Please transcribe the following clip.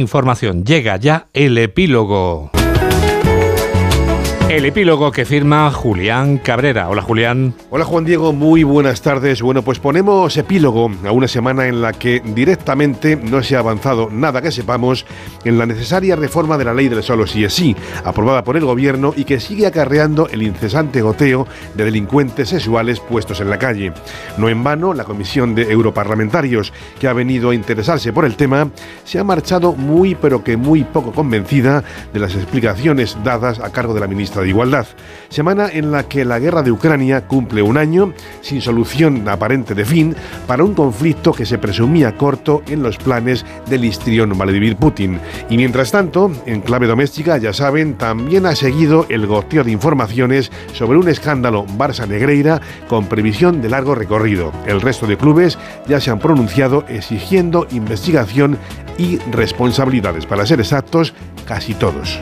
Información. Llega ya el epílogo. El epílogo que firma Julián Cabrera. Hola Julián. Hola Juan Diego, muy buenas tardes. Bueno, pues ponemos epílogo a una semana en la que directamente no se ha avanzado nada que sepamos en la necesaria reforma de la ley del solo sí es sí, aprobada por el gobierno y que sigue acarreando el incesante goteo de delincuentes sexuales puestos en la calle. No en vano, la comisión de europarlamentarios que ha venido a interesarse por el tema se ha marchado muy pero que muy poco convencida de las explicaciones dadas a cargo de la ministra de Igualdad. Semana en la que la guerra de Ucrania cumple un año sin solución aparente de fin para un conflicto que se presumía corto en los planes del histrión Vladimir Putin. Y mientras tanto, en clave doméstica, ya saben, también ha seguido el goteo de informaciones sobre un escándalo Barça Negreira con previsión de largo recorrido. El resto de clubes ya se han pronunciado exigiendo investigación y responsabilidades. Para ser exactos, casi todos.